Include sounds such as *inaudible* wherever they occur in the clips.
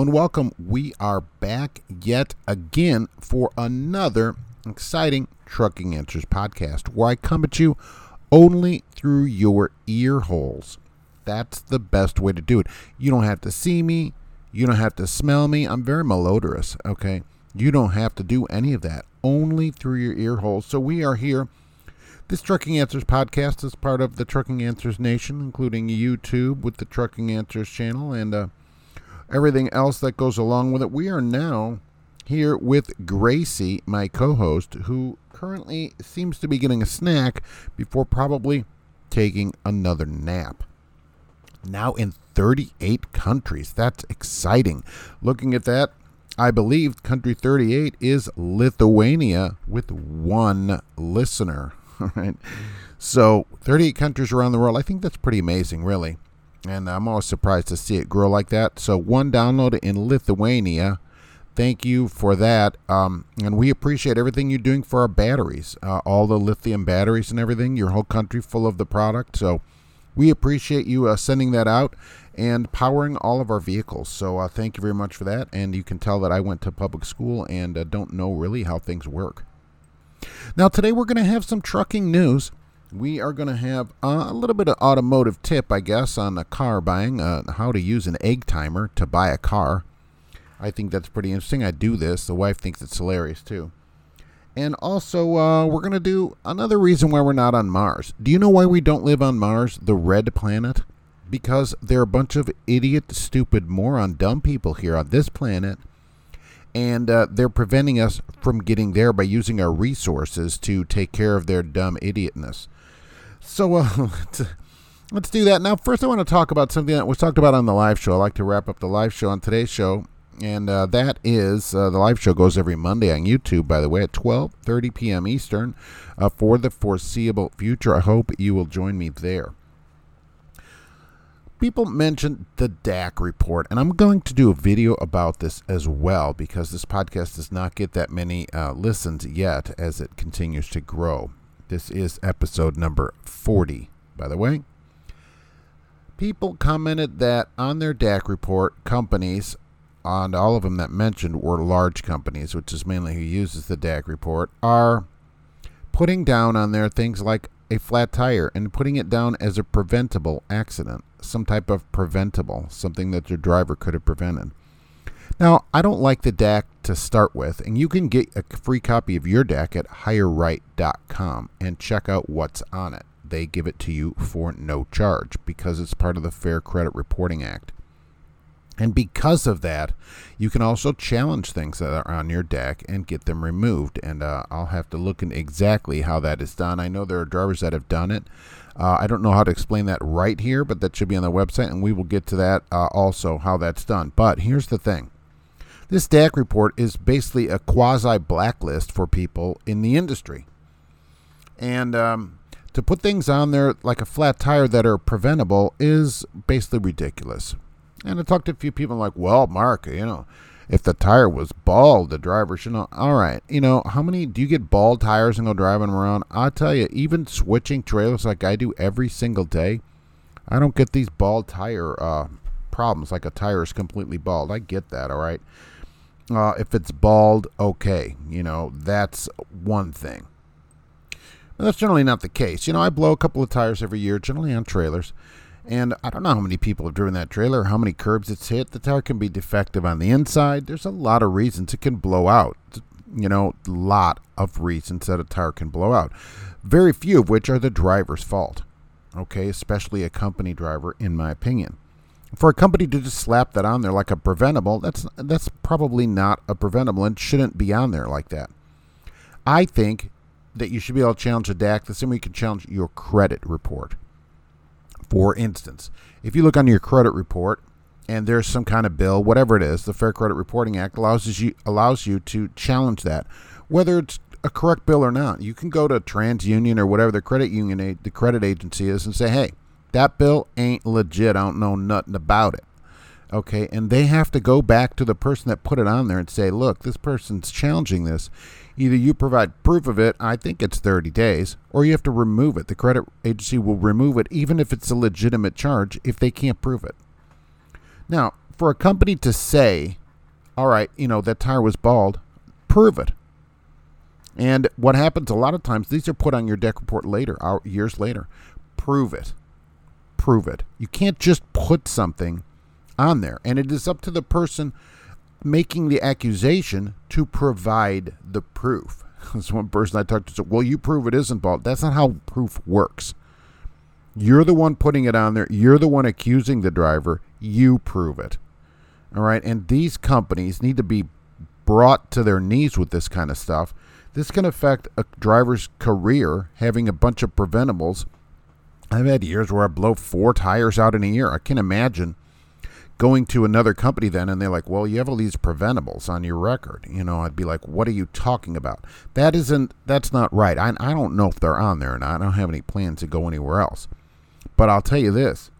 And welcome. We are back yet again for another exciting Trucking Answers podcast where I come at you only through your ear holes. That's the best way to do it. You don't have to see me, you don't have to smell me. I'm very malodorous, okay? You don't have to do any of that, only through your ear holes. So we are here. This Trucking Answers podcast is part of the Trucking Answers Nation, including YouTube with the Trucking Answers channel and uh, everything else that goes along with it. We are now here with Gracie, my co host, who currently seems to be getting a snack before probably taking another nap. Now in 38 countries. That's exciting. Looking at that, I believe country 38 is Lithuania with one listener. *laughs* All right. So 38 countries around the world. I think that's pretty amazing, really. And I'm always surprised to see it grow like that. So one download in Lithuania. Thank you for that. Um, and we appreciate everything you're doing for our batteries, uh, all the lithium batteries and everything, your whole country full of the product. So we appreciate you uh, sending that out and powering all of our vehicles. So uh, thank you very much for that. And you can tell that I went to public school and uh, don't know really how things work. Now, today we're going to have some trucking news. We are going to have a little bit of automotive tip, I guess, on the car buying, uh, how to use an egg timer to buy a car. I think that's pretty interesting. I do this. The wife thinks it's hilarious too. And also, uh, we're going to do another reason why we're not on Mars. Do you know why we don't live on Mars, the red planet? Because there are a bunch of idiot, stupid, moron, dumb people here on this planet. And uh, they're preventing us from getting there by using our resources to take care of their dumb idiotness. So, uh, *laughs* let's, do that. Now, first, I want to talk about something that was talked about on the live show. I like to wrap up the live show on today's show and uh, that is uh, the live show goes every Monday on YouTube. By the way, at 12:30 p.m. Eastern, uh, for the foreseeable future. I hope you will join me there. People mentioned the DAC report, and I'm going to do a video about this as well because this podcast does not get that many uh, listens yet as it continues to grow. This is episode number 40, by the way. People commented that on their DAC report, companies and all of them that mentioned were large companies, which is mainly who uses the DAC report, are putting down on there things like a flat tire and putting it down as a preventable accident, some type of preventable, something that your driver could have prevented. Now, I don't like the DAC to start with, and you can get a free copy of your DAC at hireright.com and check out what's on it. They give it to you for no charge because it's part of the Fair Credit Reporting Act. And because of that, you can also challenge things that are on your DAC and get them removed. And uh, I'll have to look in exactly how that is done. I know there are drivers that have done it. Uh, I don't know how to explain that right here, but that should be on the website, and we will get to that uh, also, how that's done. But here's the thing this DAC report is basically a quasi blacklist for people in the industry. And um, to put things on there like a flat tire that are preventable is basically ridiculous. And I talked to a few people like, well, Mark, you know, if the tire was bald, the driver should know. All right, you know, how many do you get bald tires and go driving around? I'll tell you, even switching trailers like I do every single day, I don't get these bald tire uh, problems like a tire is completely bald. I get that, all right. Uh, if it's bald, okay, you know, that's one thing. But that's generally not the case. You know, I blow a couple of tires every year, generally on trailers. And I don't know how many people have driven that trailer, how many curbs it's hit. The tire can be defective on the inside. There's a lot of reasons it can blow out. You know, a lot of reasons that a tire can blow out. Very few of which are the driver's fault. Okay, especially a company driver, in my opinion. For a company to just slap that on there like a preventable, that's that's probably not a preventable and shouldn't be on there like that. I think that you should be able to challenge a DAC the same way you can challenge your credit report. For instance, if you look on your credit report and there's some kind of bill, whatever it is, the Fair Credit Reporting Act allows you allows you to challenge that, whether it's a correct bill or not. You can go to TransUnion or whatever the credit union the credit agency is and say, "Hey, that bill ain't legit. I don't know nothing about it." Okay, and they have to go back to the person that put it on there and say, "Look, this person's challenging this. Either you provide proof of it, I think it's 30 days, or you have to remove it. The credit agency will remove it even if it's a legitimate charge if they can't prove it. Now, for a company to say, all right, you know, that tire was bald, prove it. And what happens a lot of times, these are put on your DAC report later, years later. Prove it. Prove it. You can't just put something on there. And it is up to the person making the accusation to provide the proof. *laughs* There's one person I talked to said, Well, you prove it isn't bald. That's not how proof works. You're the one putting it on there. You're the one accusing the driver. You prove it. All right. And these companies need to be brought to their knees with this kind of stuff. This can affect a driver's career having a bunch of preventables. I've had years where I blow four tires out in a year. I can imagine going to another company then and they're like, well, you have all these preventables on your record. You know, I'd be like, what are you talking about? That isn't, that's not right. I, I don't know if they're on there or not. I don't have any plans to go anywhere else. But I'll tell you this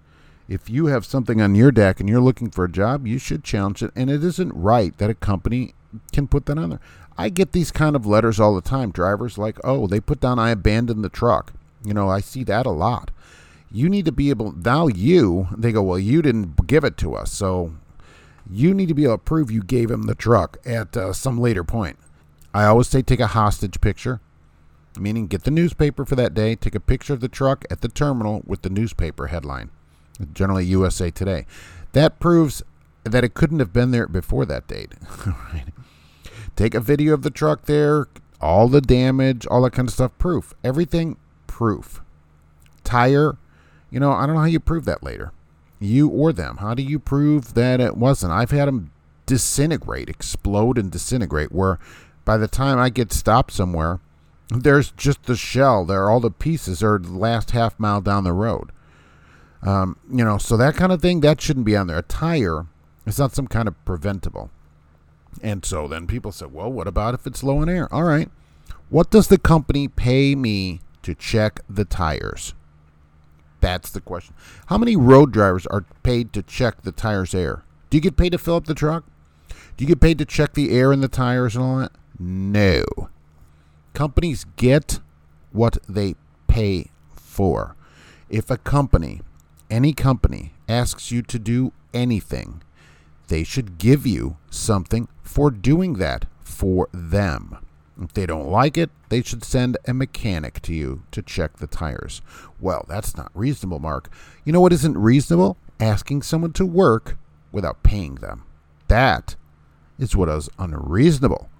if you have something on your DAC and you're looking for a job, you should challenge it. And it isn't right that a company can put that on there. I get these kind of letters all the time. Drivers like, oh, they put down, I abandoned the truck. You know, I see that a lot. You need to be able, now you, they go, well, you didn't give it to us. So you need to be able to prove you gave him the truck at uh, some later point. I always say take a hostage picture, meaning get the newspaper for that day, take a picture of the truck at the terminal with the newspaper headline, generally USA Today. That proves that it couldn't have been there before that date. *laughs* Take a video of the truck there, all the damage, all that kind of stuff. Proof. Everything proof. Tire, you know, I don't know how you prove that later. You or them. How do you prove that it wasn't? I've had them disintegrate, explode and disintegrate, where by the time I get stopped somewhere, there's just the shell. There all the pieces are the last half mile down the road. Um, you know, so that kind of thing, that shouldn't be on there. A tire is not some kind of preventable. And so then people said, well, what about if it's low in air? All right. What does the company pay me to check the tires? That's the question. How many road drivers are paid to check the tires' air? Do you get paid to fill up the truck? Do you get paid to check the air in the tires and all that? No. Companies get what they pay for. If a company, any company, asks you to do anything, they should give you something for doing that for them. If they don't like it, they should send a mechanic to you to check the tires. Well, that's not reasonable, Mark. You know what isn't reasonable? Asking someone to work without paying them. That is what is unreasonable.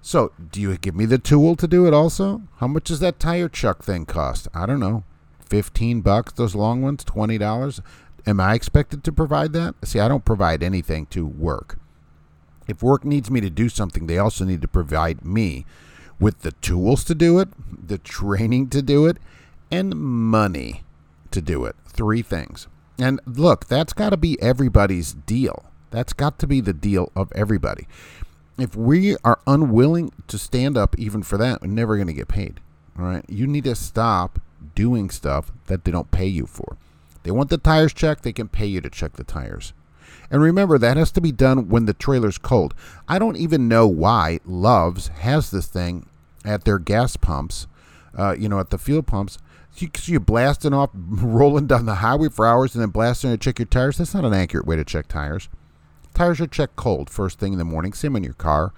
So, do you give me the tool to do it also? How much does that tire chuck thing cost? I don't know. 15 bucks those long ones, $20? Am I expected to provide that? See, I don't provide anything to work. If work needs me to do something, they also need to provide me with the tools to do it, the training to do it, and money to do it. Three things. And look, that's got to be everybody's deal. That's got to be the deal of everybody. If we are unwilling to stand up even for that, we're never going to get paid. All right. You need to stop doing stuff that they don't pay you for. They want the tires checked, they can pay you to check the tires. And remember, that has to be done when the trailer's cold. I don't even know why Love's has this thing at their gas pumps, uh, you know, at the fuel pumps. You, you're blasting off, *laughs* rolling down the highway for hours, and then blasting to check your tires. That's not an accurate way to check tires. Tires are checked cold first thing in the morning, same in your car,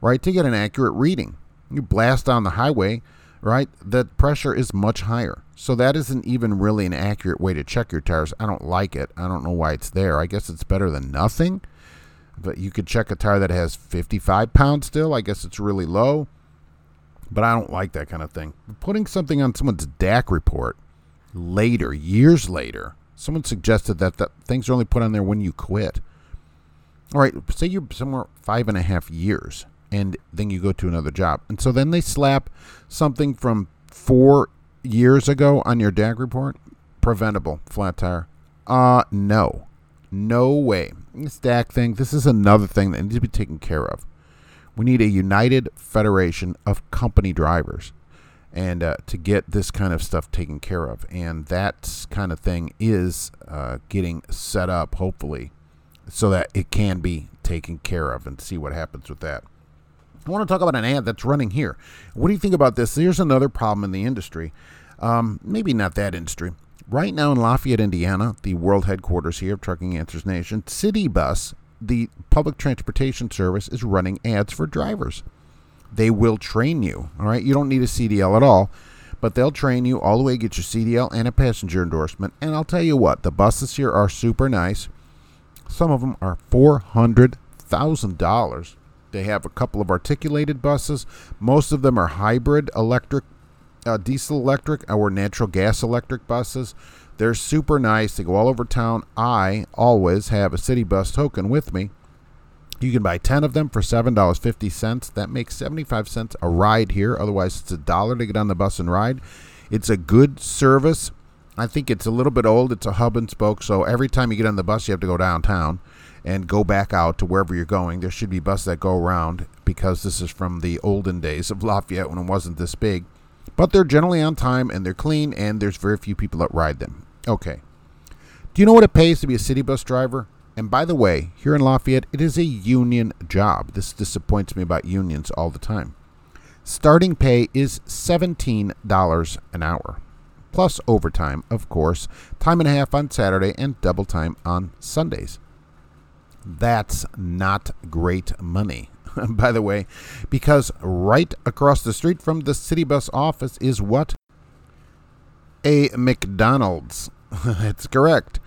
right? To get an accurate reading. You blast down the highway, right? The pressure is much higher. So that isn't even really an accurate way to check your tires. I don't like it. I don't know why it's there. I guess it's better than nothing. But you could check a tire that has 55 pounds still. I guess it's really low. But I don't like that kind of thing. Putting something on someone's DAC report later, years later, someone suggested that, that things are only put on there when you quit. All right, say you're somewhere five and a half years and then you go to another job. And so then they slap something from four years ago on your DAC report. Preventable flat tire. Uh, no. No way. This DAC thing, this is another thing that needs to be taken care of. We need a united federation of company drivers and uh, to get this kind of stuff taken care of. And that kind of thing is uh, getting set up, hopefully, so that it can be taken care of and see what happens with that. I want to talk about an ad that's running here. What do you think about this? Here's another problem in the industry. Um, maybe not that industry. Right now in Lafayette, Indiana, the world headquarters here of Trucking Answers Nation, City Bus the public transportation service is running ads for drivers. They will train you. All right, you don't need a CDL at all, but they'll train you all the way, get your CDL and a passenger endorsement. And I'll tell you what, the buses here are super nice. Some of them are four hundred thousand dollars. They have a couple of articulated buses. Most of them are hybrid electric, uh, diesel electric, or natural gas electric buses. They're super nice. They go all over town. I always have a city bus token with me. You can buy 10 of them for $7.50. That makes 75 cents a ride here. Otherwise, it's a dollar to get on the bus and ride. It's a good service. I think it's a little bit old. It's a hub and spoke. So every time you get on the bus, you have to go downtown and go back out to wherever you're going. There should be buses that go around because this is from the olden days of Lafayette when it wasn't this big. But they're generally on time and they're clean and there's very few people that ride them. Okay. Do you know what it pays to be a city bus driver? And by the way, here in Lafayette, it is a union job. This disappoints me about unions all the time. Starting pay is $17 an hour, plus overtime, of course, time and a half on Saturday, and double time on Sundays. That's not great money, *laughs* by the way, because right across the street from the city bus office is what? A McDonald's. *laughs* That's correct.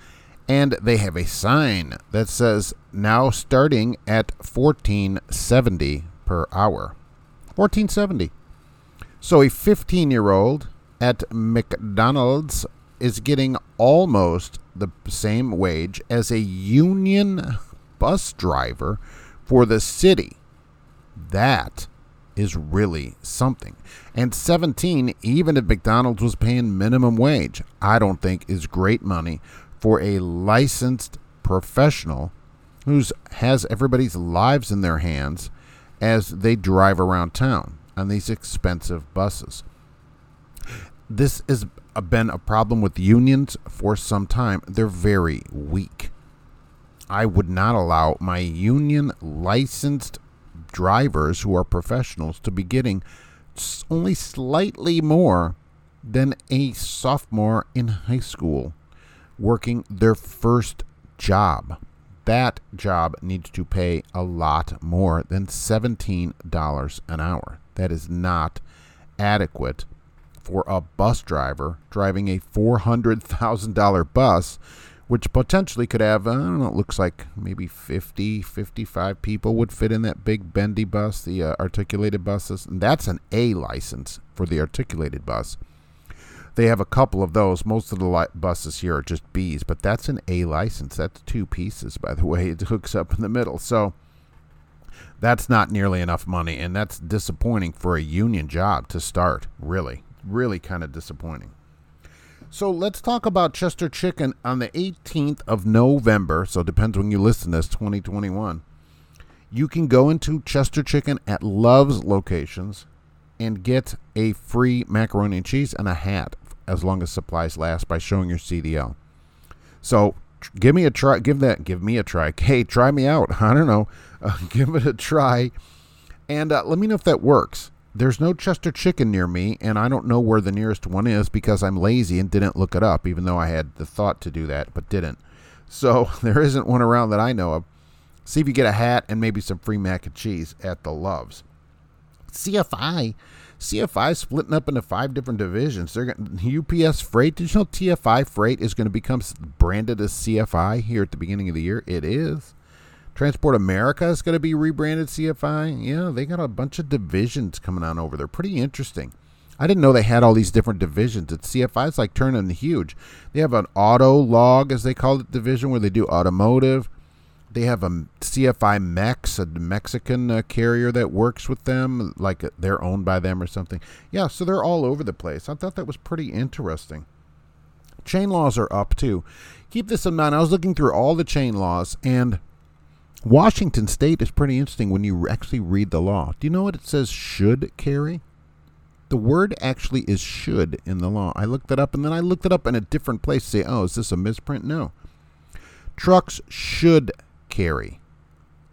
And they have a sign that says now starting at 1470 per hour. 1470. So a 15 year old at McDonald's is getting almost the same wage as a union bus driver for the city. That is really something. And 17, even if McDonald's was paying minimum wage, I don't think is great money for a licensed professional who has everybody's lives in their hands as they drive around town on these expensive buses. This has been a problem with unions for some time. They're very weak. I would not allow my union licensed drivers who are professionals to be getting only slightly more than a sophomore in high school working their first job. That job needs to pay a lot more than $17 an hour. That is not adequate for a bus driver driving a $400,000 bus which potentially could have, I don't know, it looks like maybe 50, 55 people would fit in that big bendy bus, the uh, articulated buses. And that's an A license for the articulated bus. They have a couple of those. Most of the li- buses here are just Bs, but that's an A license. That's two pieces, by the *laughs* way. It hooks up in the middle. So that's not nearly enough money, and that's disappointing for a union job to start, really. Really kind of disappointing. So let's talk about Chester Chicken on the 18th of November. So depends when you listen to this, 2021. You can go into Chester Chicken at Love's locations and get a free macaroni and cheese and a hat as long as supplies last by showing your CDL. So give me a try. Give that. Give me a try. *laughs* Hey, try me out. I don't know. *laughs* Uh, give it a try, and uh, let me know if that works there's no Chester chicken near me, and I don't know where the nearest one is because I'm lazy and didn't look it up, even though I had the thought to do that, but didn't. So *laughs* there isn't one around that I know of. See if you get a hat and maybe some free mac and cheese at the Loves. CFI, CFI splitting up into five different divisions. They're UPS Freight. Did you know TFI Freight is going to become branded as CFI here at the beginning of the year? It is. Transport America is going to be rebranded CFI. Yeah, they got a bunch of divisions coming on over there. Pretty interesting. I didn't know they had all these different divisions. At CFI, it's like turning huge. They have an auto log, as they call it, division where they do automotive. They have a CFI Mex, a Mexican uh, carrier that works with them, like uh, they're owned by them or something. Yeah, so they're all over the place. I thought that was pretty interesting. Chain laws are up too. Keep this in mind. I was looking through all the chain laws, and Washington State is pretty interesting when you actually read the law. Do you know what it says should carry? The word actually is should in the law. I looked it up and then I looked it up in a different place say, oh, is this a misprint? No. Trucks should carry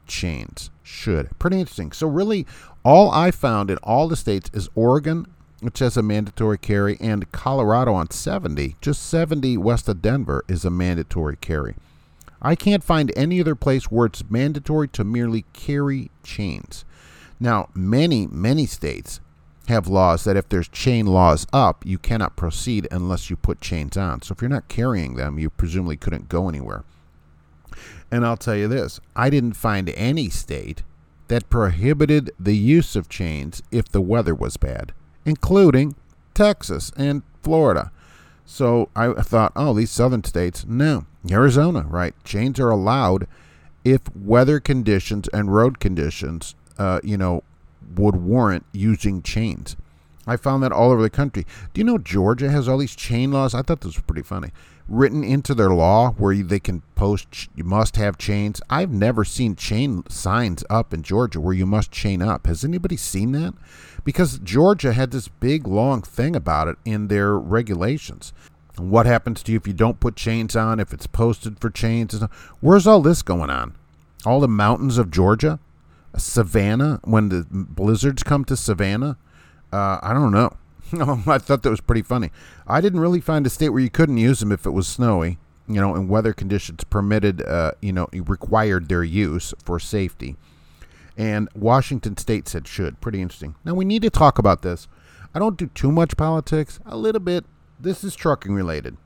chains. Should. Pretty interesting. So, really, all I found in all the states is Oregon, which has a mandatory carry, and Colorado on 70, just 70 west of Denver, is a mandatory carry. I can't find any other place where it's mandatory to merely carry chains. Now, many, many states have laws that if there's chain laws up, you cannot proceed unless you put chains on. So if you're not carrying them, you presumably couldn't go anywhere. And I'll tell you this I didn't find any state that prohibited the use of chains if the weather was bad, including Texas and Florida. So I thought, oh, these southern states, no. Arizona, right? Chains are allowed if weather conditions and road conditions, uh, you know, would warrant using chains. I found that all over the country. Do you know Georgia has all these chain laws? I thought this was pretty funny. Written into their law where they can post, you must have chains. I've never seen chain signs up in Georgia where you must chain up. Has anybody seen that? Because Georgia had this big, long thing about it in their regulations. What happens to you if you don't put chains on, if it's posted for chains? Where's all this going on? All the mountains of Georgia? Savannah, when the blizzards come to Savannah? Uh, I don't know. *laughs* I thought that was pretty funny. I didn't really find a state where you couldn't use them if it was snowy, you know, and weather conditions permitted, uh, you know, required their use for safety. And Washington State said should. Pretty interesting. Now, we need to talk about this. I don't do too much politics, a little bit. This is trucking related.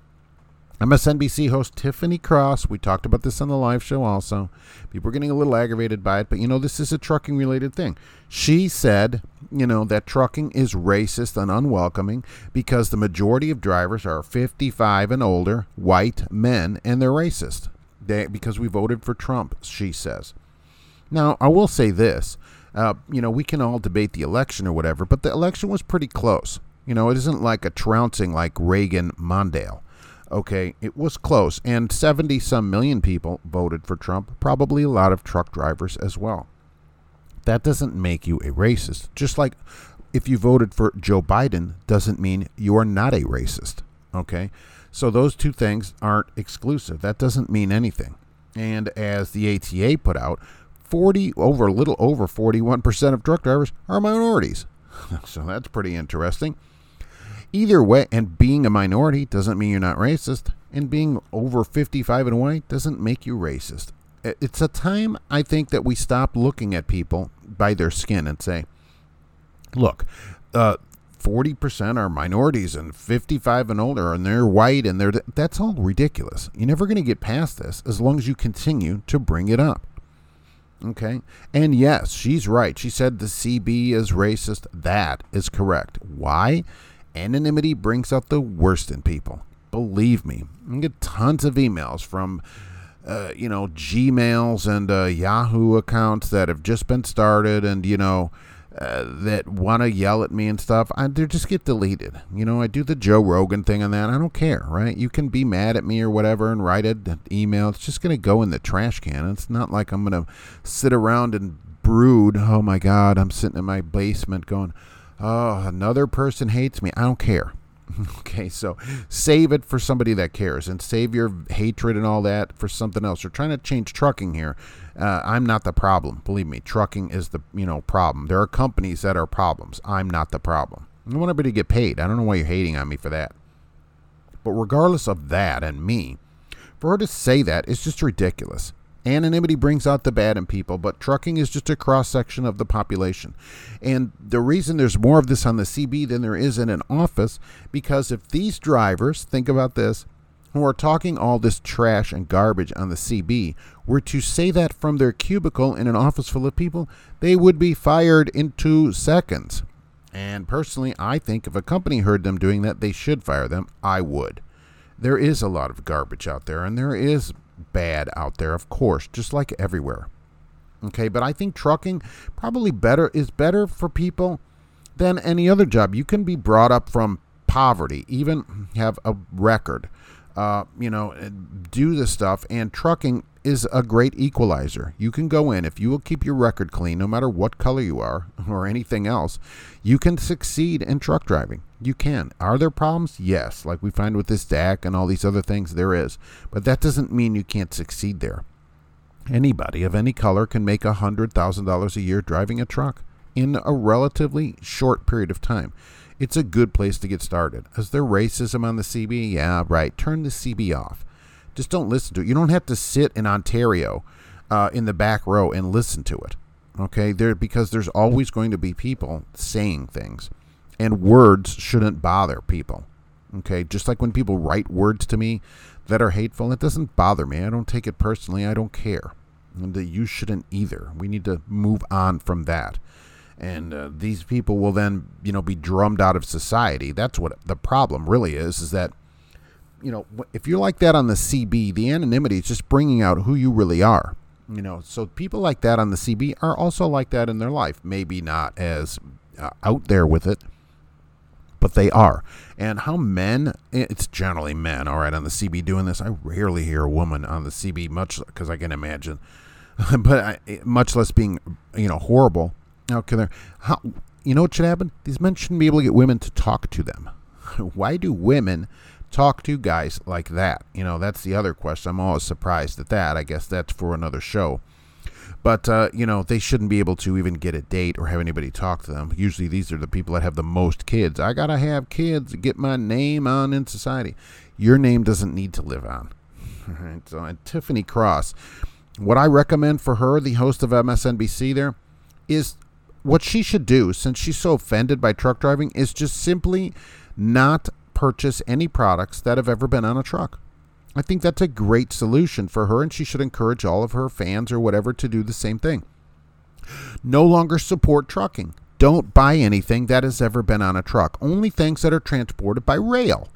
MSNBC host Tiffany Cross, we talked about this on the live show also. People are getting a little aggravated by it, but you know, this is a trucking related thing. She said, you know, that trucking is racist and unwelcoming because the majority of drivers are 55 and older, white men, and they're racist. They, because we voted for Trump, she says. Now, I will say this. Uh, you know, we can all debate the election or whatever, but the election was pretty close. You know, it isn't like a trouncing like Reagan Mondale. Okay, it was close, and 70 some million people voted for Trump, probably a lot of truck drivers as well. That doesn't make you a racist. Just like if you voted for Joe Biden doesn't mean you are not a racist. Okay? So those two things aren't exclusive. That doesn't mean anything. And as the ATA put out, 40 over a little over 41% of truck drivers are minorities. *laughs* so that's pretty interesting. Either way, and being a minority doesn't mean you're not racist, and being over 55 and white doesn't make you racist. It's a time, I think, that we stop looking at people by their skin and say, look, uh, 40% are minorities and 55 and older and they're white and they're that's all ridiculous. You're never going to get past this as long as you continue to bring it up. Okay? And yes, she's right. She said the CB is racist. That is correct. Why? Anonymity brings out the worst in people. Believe me, I get tons of emails from, uh, you know, Gmails and uh, Yahoo accounts that have just been started, and you know, uh, that want to yell at me and stuff. I, they just get deleted. You know, I do the Joe Rogan thing on that. I don't care, right? You can be mad at me or whatever and write an email. It's just going to go in the trash can. It's not like I'm going to sit around and brood. Oh my God, I'm sitting in my basement going oh, another person hates me. I don't care. *laughs* okay, so save it for somebody that cares and save your hatred and all that for something else. We're trying to change trucking here. Uh, I'm not the problem. Believe me, trucking is the you know problem. There are companies that are problems. I'm not the problem. I want everybody to get paid. I don't know why you're hating on me for that. But regardless of that and me, for her to say that is just ridiculous. Anonymity brings out the bad in people, but trucking is just a cross section of the population. And the reason there's more of this on the CB than there is in an office, because if these drivers, think about this, who are talking all this trash and garbage on the CB were to say that from their cubicle in an office full of people, they would be fired in two seconds. And personally, I think if a company heard them doing that, they should fire them. I would. There is a lot of garbage out there, and there is bad out there, of course, just like everywhere. Okay, but I think trucking probably better is better for people than any other job. You can be brought up from poverty, even have a record, uh, you know, do the stuff, and trucking is a great equalizer. You can go in, if you will keep your record clean, no matter what color you are *laughs* or anything else, you can succeed in truck driving. You can. Are there problems? Yes. Like we find with this DAC and all these other things, there is. But that doesn't mean you can't succeed there. Anybody of any color can make a $100,000 a year driving a truck in a relatively short period of time. It's a good place to get started. Is there racism on the CB? Yeah, right. Turn the CB off Just don't listen to it. You don't have to sit in Ontario uh, in the back row and listen to it. Okay, there because there's always going to be people saying things, and words shouldn't bother people. Okay, just like when people write words to me that are hateful, it doesn't bother me. I don't take it personally. I don't care, and that you shouldn't either. We need to move on from that and uh, these people will then you know be drummed out of society that's what the problem really is is that you know if you're like that on the cb the anonymity is just bringing out who you really are you know so people like that on the cb are also like that in their life maybe not as uh, out there with it but they are and how men it's generally men all right on the cb doing this i rarely hear a woman on the cb much because i can imagine *laughs* but I, much less being you know horrible Okay, there. How you know what should happen? These men shouldn't be able to get women to talk to them. *laughs* Why do women talk to guys like that? You know, that's the other question. I'm always surprised at that. I guess that's for another show. But uh, you know, they shouldn't be able to even get a date or have anybody talk to them. Usually, these are the people that have the most kids. I gotta have kids to get my name on in society. Your name doesn't need to live on. *laughs* Right. So, and Tiffany Cross, what I recommend for her, the host of MSNBC, there, is what she should do, since she's so offended by truck driving, is just simply not purchase any products that have ever been on a truck. I think that's a great solution for her, and she should encourage all of her fans or whatever to do the same thing. No longer support trucking. Don't buy anything that has ever been on a truck. Only things that are transported by rail,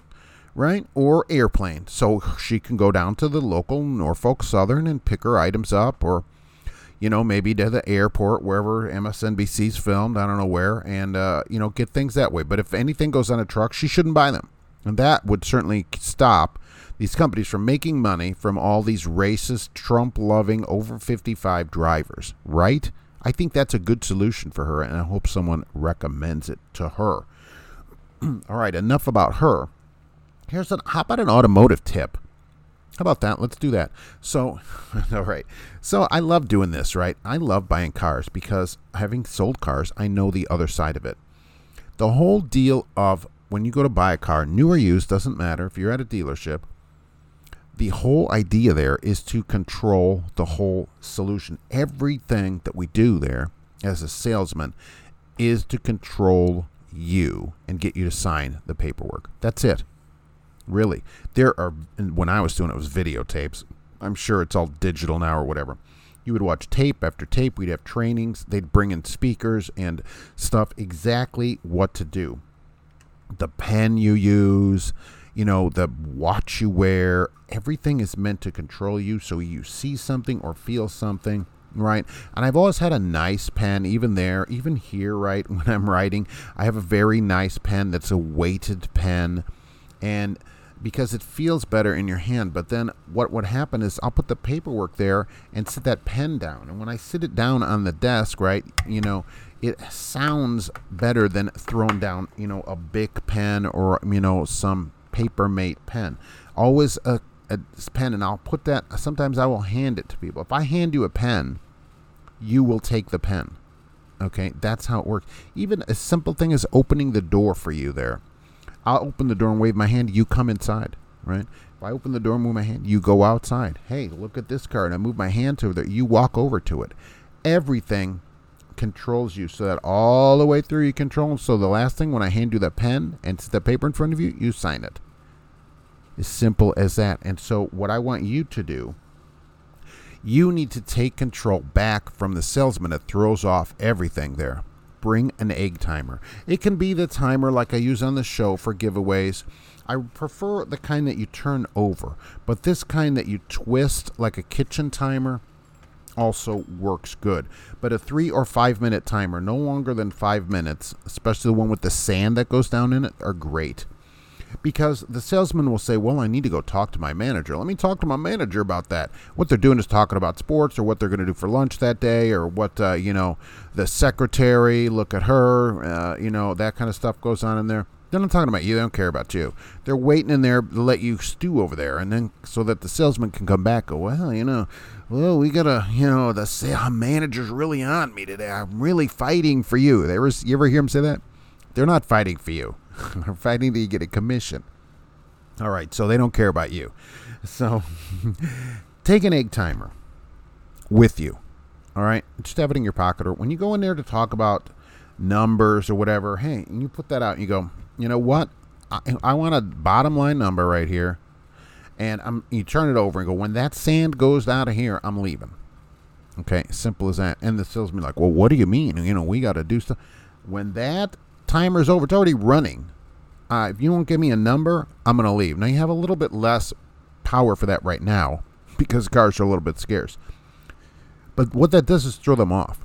right? Or airplane. So she can go down to the local Norfolk Southern and pick her items up or you know, maybe to the airport, wherever MSNBC's filmed, I don't know where, and, uh, you know, get things that way. But if anything goes on a truck, she shouldn't buy them. And that would certainly stop these companies from making money from all these racist, Trump loving, over 55 drivers, right? I think that's a good solution for her, and I hope someone recommends it to her. *clears throat* all right, enough about her. Here's an how about an automotive tip? How about that? Let's do that. So, *laughs* all right. So, I love doing this, right? I love buying cars because having sold cars, I know the other side of it. The whole deal of when you go to buy a car, new or used, doesn't matter if you're at a dealership, the whole idea there is to control the whole solution. Everything that we do there as a salesman is to control you and get you to sign the paperwork. That's it. Really, there are. when I was doing it, it was videotapes. I'm sure it's all digital now or whatever. You would watch tape after tape. We'd have trainings. They'd bring in speakers and stuff exactly what to do. The pen you use, you know, the watch you wear, everything is meant to control you so you see something or feel something right? And I've always had a nice pen, even there, even here, right? *laughs* When I'm writing, I have a very nice pen that's a weighted pen. And because it feels better in your hand. But then what would happen is I'll put the paperwork there and sit that pen down. And when I sit it down on the desk, right, you know, it sounds better than throwing down, you know, a big pen or, you know, some paper mate pen. Always a, a pen, and I'll put that, sometimes I will hand it to people. If I hand you a pen, you will take the pen. Okay, that's how it works. Even a simple thing as opening the door for you there I'll open the door and wave my hand. You come inside, right? If I open the door and move my hand, you go outside. Hey, look at this car. And I move my hand to it. You walk over to it. Everything controls you so that all the way through you control. So the last thing, when I hand you the pen and the paper in front of you, you sign it. As simple as that. And so what I want you to do, you need to take control back from the salesman that throws off everything there bring an egg timer. It can be the timer like I use on the show for giveaways. I prefer the kind that you turn over, but this kind that you twist like a kitchen timer also works good. But a three or five minute timer, no longer than five minutes, especially the one with the sand that goes down in it, are great because the salesman will say, Well, I need to go talk to my manager. Let me talk to my manager about that. What they're doing is talking about sports or what they're going to do for lunch that day or what, uh, you know, the secretary, look at her, uh, you know, that kind of stuff goes on in there. They're not talking about you. They don't care about you. They're waiting in there to let you stew over there, and then so that the salesman can come back. Go well, you know, well we gotta, you know, the manager's really on me today. I'm really fighting for you. They ever, you ever hear him say that? They're not fighting for you. *laughs* They're fighting to get a commission. All right, so they don't care about you. So *laughs* take an egg timer with you. All right. Just have it in your pocket. Or when you go in there to talk about numbers or whatever, hey, and you put that out and you go, you know what? I, I want a bottom line number right here. And I'm you turn it over and go, when that sand goes out of here, I'm leaving. Okay, simple as that. And the salesman like, well, what do you mean? You know, we got to do stuff. When that timer's over, it's already running. Uh, if you don't give me a number, I'm going to leave. Now you have a little bit less power for that right now *laughs* because cars are a little bit scarce. But what that does is throw them off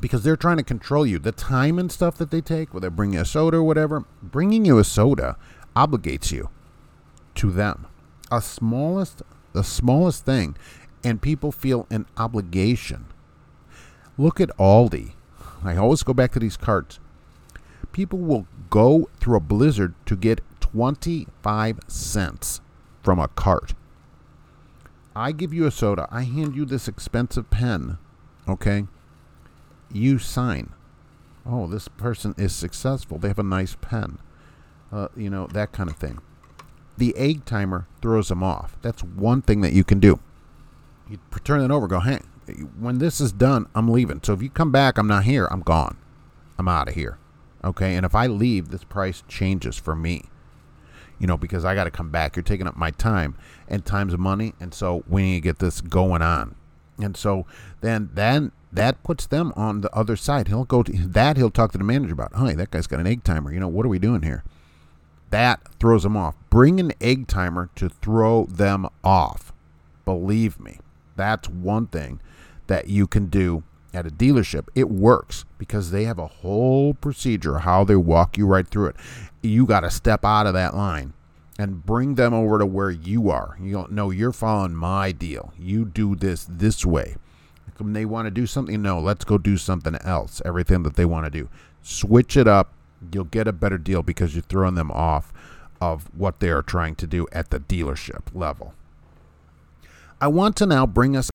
because they're trying to control you. The time and stuff that they take, whether they bring you a soda or whatever, bringing you a soda obligates you to them. A smallest, the smallest thing, and people feel an obligation. Look at Aldi. I always go back to these carts. People will go through a blizzard to get 25 cents from a cart. I give you a soda. I hand you this expensive pen. Okay? You sign. Oh, this person is successful. They have a nice pen. Uh, you know, that kind of thing. The egg timer throws them off. That's one thing that you can do. You turn it over, go, hey, when this is done, I'm leaving. So if you come back, I'm not here, I'm gone. I'm out of here. Okay? And if I leave, this price changes for me you know, because I got to come back. You're taking up my time, and time's money, and so we need to get this going on. And so then then that puts them on the other side. He'll go to that. He'll talk to the manager about. Hey, that guy's got an egg timer. You know, what are we doing here? That throws them off. Bring an egg timer to throw them off. Believe me, that's one thing that you can do at a dealership. It works because they have a whole procedure how they walk you right through it you got to step out of that line and bring them over to where you are. You don't know you're following my deal. You do this this way. When they want to do something, no, let's go do something else. Everything that they want to do, switch it up. You'll get a better deal because you're throwing them off of what they are trying to do at the dealership level. I want to now bring us.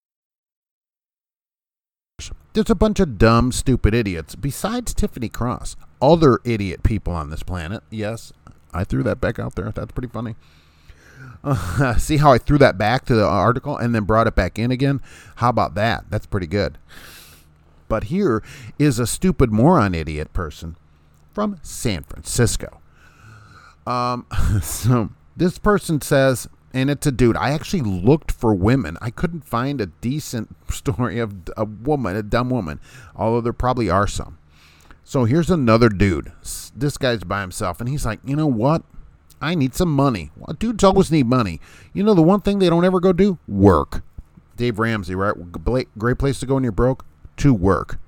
There's a bunch of dumb, stupid idiots besides Tiffany Cross other idiot people on this planet. Yes, I threw that back out there. That's pretty funny. Uh, *laughs* see how I threw that back to the article and then brought it back in again? How about that? That's pretty good. But here is a stupid moron idiot person from San Francisco. Um, *laughs* so this person says, and it's a dude. I actually looked for women. I couldn't find a decent *laughs* story of a woman, a dumb woman, although there probably are some. So here's another dude. This guy's by himself, and he's like, you know what? I need some money. Well, dudes always need money. You know the one thing they don't ever go do? Work. Dave Ramsey, right? Great place to go when you're broke? To work.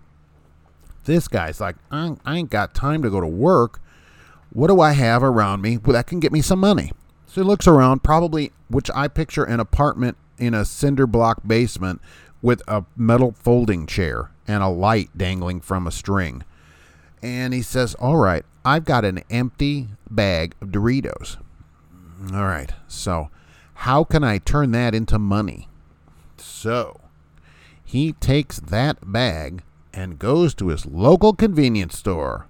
This guy's like, I ain't got time to go to work. What do I have around me that can get me some money? So he looks around, probably, which I picture an apartment in a cinder block basement with a metal folding chair and a light dangling from a string and he says, All right, I've got an empty bag of Doritos. All right, so how can I turn that into money? So he takes that bag and goes to his local convenience store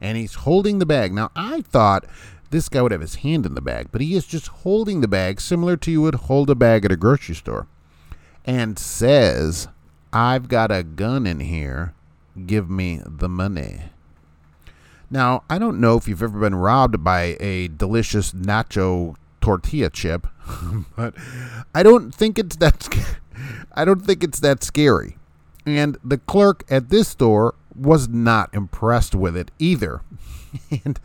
and he's holding the bag. Now, I thought this guy would have his hand in the bag, but he is just holding the bag similar to you would hold a bag at a grocery store and says, I've got a gun in here. Give me the money. Now, I don't know if you've ever been robbed by a delicious nacho tortilla chip, *laughs* but I don't think it's that *laughs* I don't think it's that scary. And the clerk at this store was not impressed with it either. *laughs* and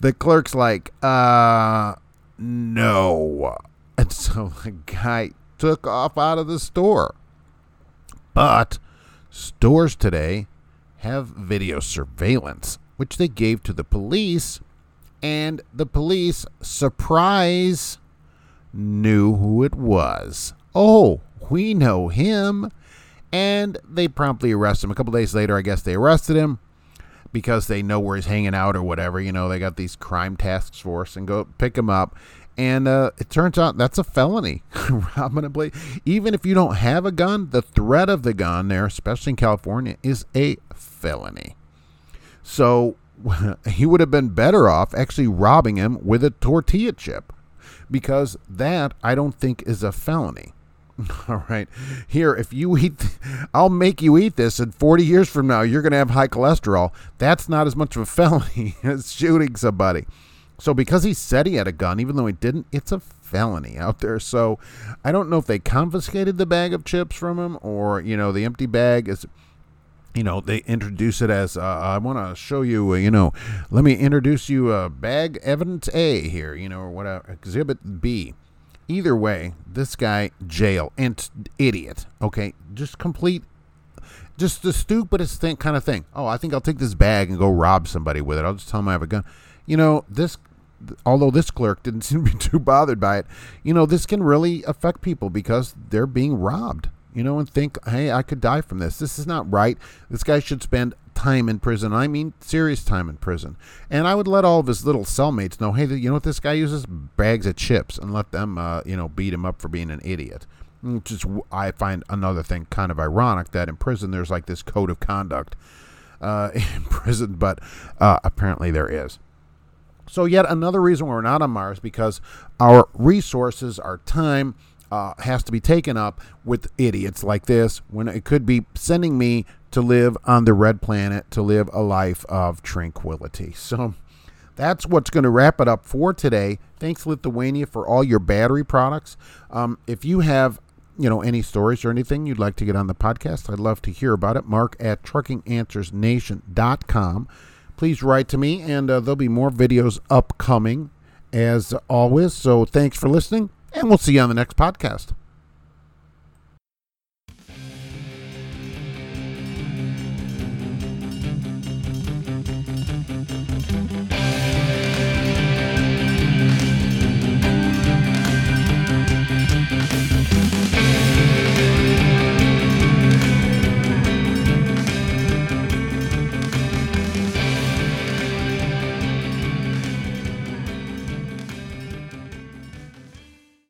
the clerk's like, "Uh, no." And so the guy took off out of the store. But stores today have video surveillance which they gave to the police, and the police, surprise, knew who it was. Oh, we know him. And they promptly arrest him. A couple days later, I guess they arrested him because they know where he's hanging out or whatever. You know, they got these crime task force and go pick him up. And uh, it turns out that's a felony, robbing a place. Even if you don't have a gun, the threat of the gun there, especially in California, is a felony. So *laughs* he would have been better off actually robbing him with a tortilla chip because that I don't think is a felony. *laughs* All right. Here, if you eat, I'll make you eat this, and 40 years from now, you're going to have high cholesterol. That's not as much of a *laughs* felony as shooting somebody. So, because he said he had a gun, even though he didn't, it's a felony out there. So, I don't know if they confiscated the bag of chips from him or, you know, the empty bag is you know they introduce it as uh, i want to show you uh, you know let me introduce you uh, bag evidence a here you know or whatever exhibit b either way this guy jail and idiot okay just complete just the stupidest thing kind of thing oh i think i'll take this bag and go rob somebody with it i'll just tell them i have a gun you know this although this clerk didn't *laughs* seem to be too bothered by it you know this can really affect people because they're being robbed you know, and think, hey, I could die from this. This is not right. This guy should spend time in prison. I mean, serious time in prison. And I would let all of his little cellmates know, hey, you know what this guy uses? Bags of chips, and let them, uh, you know, beat him up for being an idiot. Which is, I find another thing kind of ironic that in prison there's like this code of conduct uh, *laughs* in prison, but uh, apparently there is. So, yet another reason we're not on Mars because our resources, our time, uh, has to be taken up with idiots like this when it could be sending me to live on the red planet to live a life of tranquility. *laughs* So that's what's going to wrap it up for today. Thanks, Lithuania, for all your battery products. Um, if you have you know any stories or anything you'd like to get on the podcast i'd love to hear about it mark at truckinganswersnation.com please write to me and uh, there'll be more videos upcoming as always so thanks for listening and we'll see you on the next podcast.